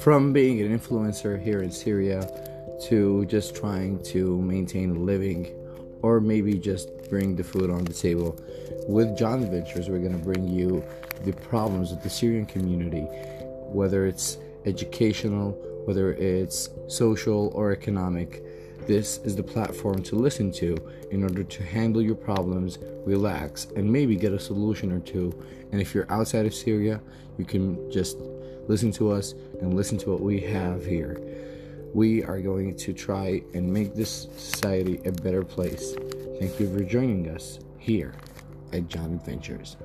from being an influencer here in Syria to just trying to maintain a living or maybe just bring the food on the table. With John Adventures, we're going to bring you the problems of the Syrian community, whether it's educational, whether it's social or economic. This is the platform to listen to in order to handle your problems, relax, and maybe get a solution or two. And if you're outside of Syria, you can just listen to us and listen to what we have here. We are going to try and make this society a better place. Thank you for joining us here at John Adventures.